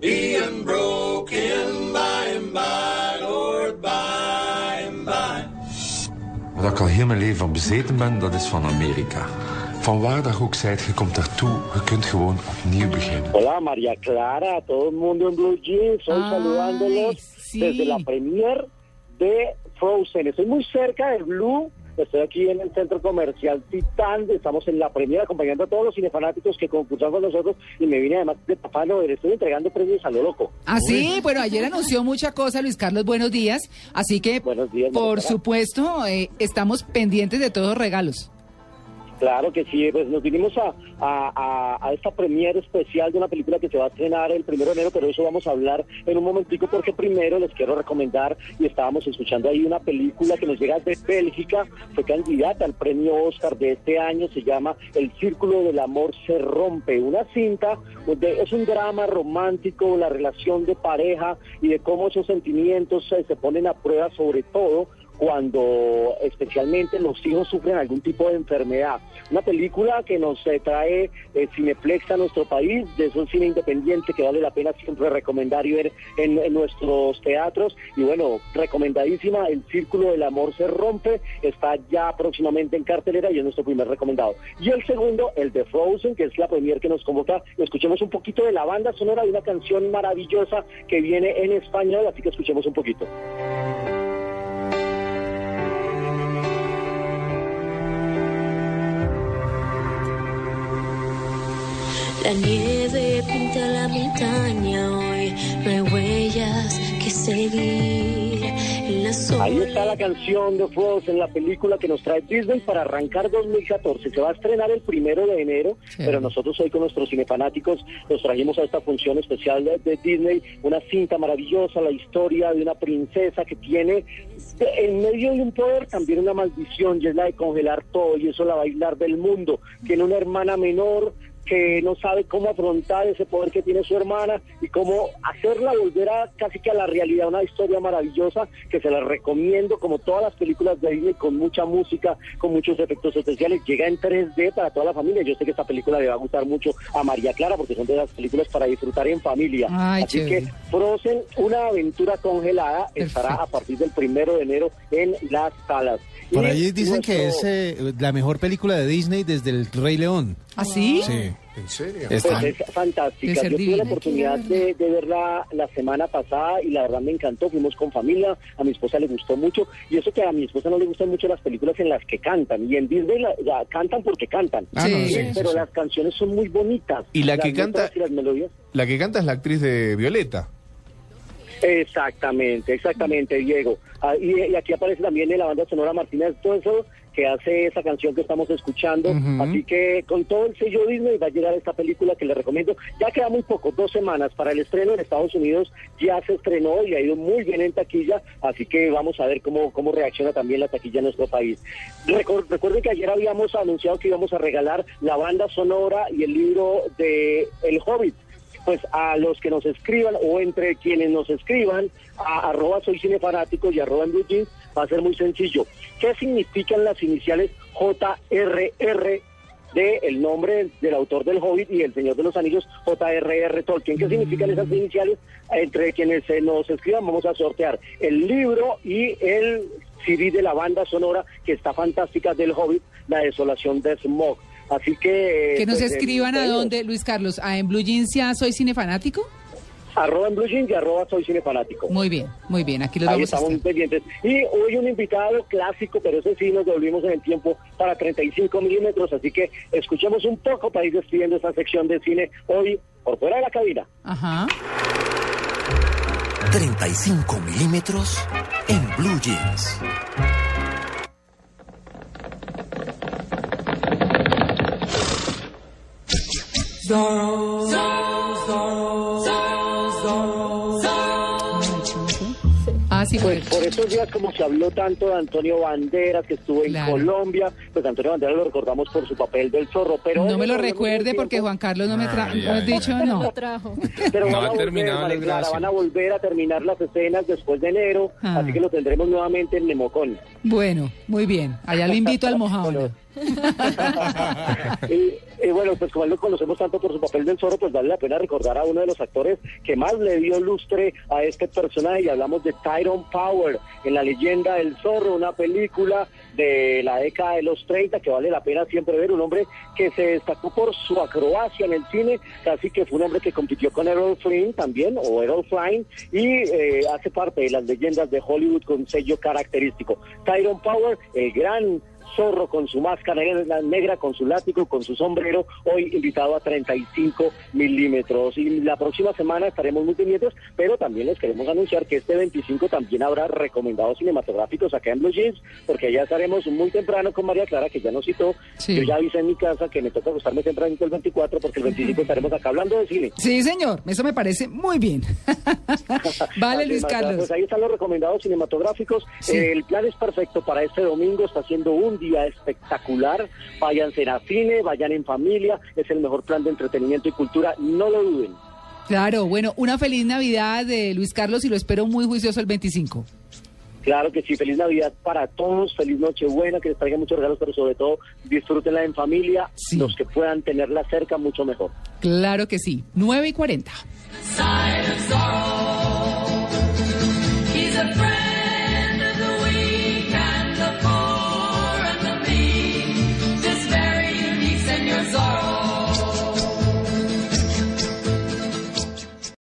be unbroken by and by, Lord, by and by? Wat ik al heel mijn leven van bezeten ben, dat is van Amerika. Van waar dat ook zijt, je komt daartoe, je kunt gewoon opnieuw beginnen. Hola María Clara, todo el mundo en Blue Jeans, hoy Ay, saludándolos sí. desde la premier de Frozen. Estoy muy cerca de Blue, estoy aquí en el centro comercial Titán, estamos en la premier acompañando a todos los cinefanáticos que concursan con nosotros y me vine además de Papá Noel, estoy entregando premios a lo loco. Ah, sí, bueno, ayer anunció mucha cosa Luis Carlos, buenos días. Así que, Buenos días, por supuesto, eh, estamos pendientes de todos los regalos. Claro que sí, pues nos vinimos a, esta premiere especial de una película que se va a estrenar el primero de enero, pero eso vamos a hablar en un momentico porque primero les quiero recomendar y estábamos escuchando ahí una película que nos llega de Bélgica, fue candidata al premio Oscar de este año, se llama El Círculo del Amor se rompe, una cinta donde es un drama romántico, la relación de pareja y de cómo esos sentimientos eh, se ponen a prueba sobre todo cuando especialmente los hijos sufren algún tipo de enfermedad. Una película que nos eh, trae eh, Cineplex a nuestro país, de un cine independiente que vale la pena siempre recomendar y ver en, nuestros teatros. Y bueno, recomendadísima, El Círculo del Amor se rompe, está ya próximamente en cartelera y es nuestro primer recomendado. Y el segundo, el de Frozen, que es la premier que nos convoca. Escuchemos un poquito de la banda sonora de una canción maravillosa que viene en español, así que escuchemos un poquito. La nieve pinta la montaña hoy, no hay huellas que seguir en la Ahí está la canción de Frozen, la película que nos trae Disney para arrancar 2014. Se va a estrenar el primero de enero, pero nosotros hoy con nuestros cinefanáticos nos trajimos a esta función especial de, de Disney una cinta maravillosa, la historia de una princesa que tiene en medio de un poder también una maldición y es la de congelar todo y eso la va a aislar del mundo. Tiene una hermana menor que no sabe cómo afrontar ese poder que tiene su hermana y cómo hacerla volver a casi que a la realidad, una historia maravillosa que se la recomiendo como todas las películas de Disney con mucha música, con muchos efectos especiales, llega en 3D para toda la familia. Yo sé que esta película le va a gustar mucho a María Clara porque son de las películas para disfrutar en familia. Ay, Así chévere. que Frozen, una aventura congelada, estará a partir del primero de enero en las salas. Por ahí dicen que es eh, la mejor película de Disney desde El Rey León. ¿Ah, sí? Sí. ¿En serio? Está- Pues es fantástica. Yo tuve la oportunidad de, de verla la semana pasada y la verdad me encantó. Fuimos con familia, a mi esposa le gustó mucho. Y eso que a mi esposa no le gustan mucho las películas en las que cantan. Y en Disney la, la cantan porque cantan. Ah, no, Sí. sí, sí, Pero sí. las canciones son muy bonitas. Y la Las que canta- letras y las melodías. La que canta es la actriz de Violeta. Exactamente, exactamente, Diego. Ah, y, y aquí aparece también en la banda sonora Martínez Tueso, que hace esa canción que estamos escuchando. Así que con todo el sello Disney va a llegar esta película que les recomiendo. Ya queda muy poco, dos semanas para el estreno en Estados Unidos. Ya se estrenó y ha ido muy bien en taquilla. Así que vamos a ver cómo, cómo reacciona también la taquilla en nuestro país. Recor- recuerden que ayer habíamos anunciado que íbamos a regalar la banda sonora y el libro de El Hobbit pues a los que nos escriban o entre quienes nos escriban a arroba soy cinefanático y arroba en va a ser muy sencillo. ¿Qué significan las iniciales JRR de el nombre del autor del Hobbit y el Señor de los Anillos, J.R.R. Tolkien? ¿Qué significan esas iniciales? Entre quienes eh, nos escriban vamos a sortear el libro y el CD de la banda sonora que está fantástica del Hobbit, La desolación de Smog. Así que... Que nos pues, escriban a eh, dónde, Luis Carlos, a en Blue Jeans ya soy cinefanático. Arroba en Blue Jeans y arroba soy cinefanático. Muy bien, muy bien, aquí los Ahí vamos a estamos estar. pendientes. Y hoy un invitado clásico, pero ese sí nos devolvimos en el tiempo para 35 milímetros, así que escuchemos un poco para ir despidiendo esta sección de cine hoy por fuera de la cabina. Ajá. 35 milímetros en Blue Jeans. Ah, sí, por Pues por estos días, como se habló tanto de Antonio Banderas, que estuvo en Claro. Colombia, pues Antonio Banderas lo recordamos por su papel del zorro. Pero No me lo recuerde porque Juan Carlos no me trajo. Ay, ¿No has ay, dicho no? Pero No van ha a volver, terminado María la Clara, van a volver a terminar las escenas después de enero, Ah. así que lo tendremos nuevamente en Nemocón. Bueno, muy bien. Allá lo invito al mojado. y, bueno, pues como lo conocemos tanto por su papel del zorro, pues vale la pena recordar a uno de los actores que más le dio lustre a este personaje y hablamos de Tyrone Power en La leyenda del zorro, una película de la década de los 30 que vale la pena siempre ver, un hombre que se destacó por su acrobacia en el cine, casi que fue un hombre que compitió con Errol Flynn también, o Errol Flynn, y eh, hace parte de las leyendas de Hollywood con sello característico. Tyrone Power, el gran zorro con su máscara negra, con su látigo, con su sombrero, hoy invitado a 35 milímetros. Y la próxima semana estaremos muy pendientes, pero también les queremos anunciar que este 25 también habrá recomendados cinematográficos acá en Blue Jeans, porque ya estaremos muy temprano con María Clara, que ya nos citó. Sí. Yo ya avisé en mi casa que me toca acostarme temprano el 24, porque el 25 estaremos acá hablando de cine. Sí, señor. Eso me parece muy bien. vale, Luis es, Marta. Carlos. Pues ahí están los recomendados cinematográficos. Sí. El plan es perfecto para este domingo. Está siendo un día espectacular. Váyanse a cine, vayan en familia. Es el mejor plan de entretenimiento y cultura. No lo duden. Claro, bueno, una feliz Navidad de Luis Carlos y lo espero muy juicioso el 25. Claro que sí. Feliz Navidad para todos. Feliz Nochebuena. Que les traigan muchos regalos, pero sobre todo disfrútenla en familia. Sí. Los que puedan tenerla cerca, mucho mejor. Claro que sí. 9 y 40.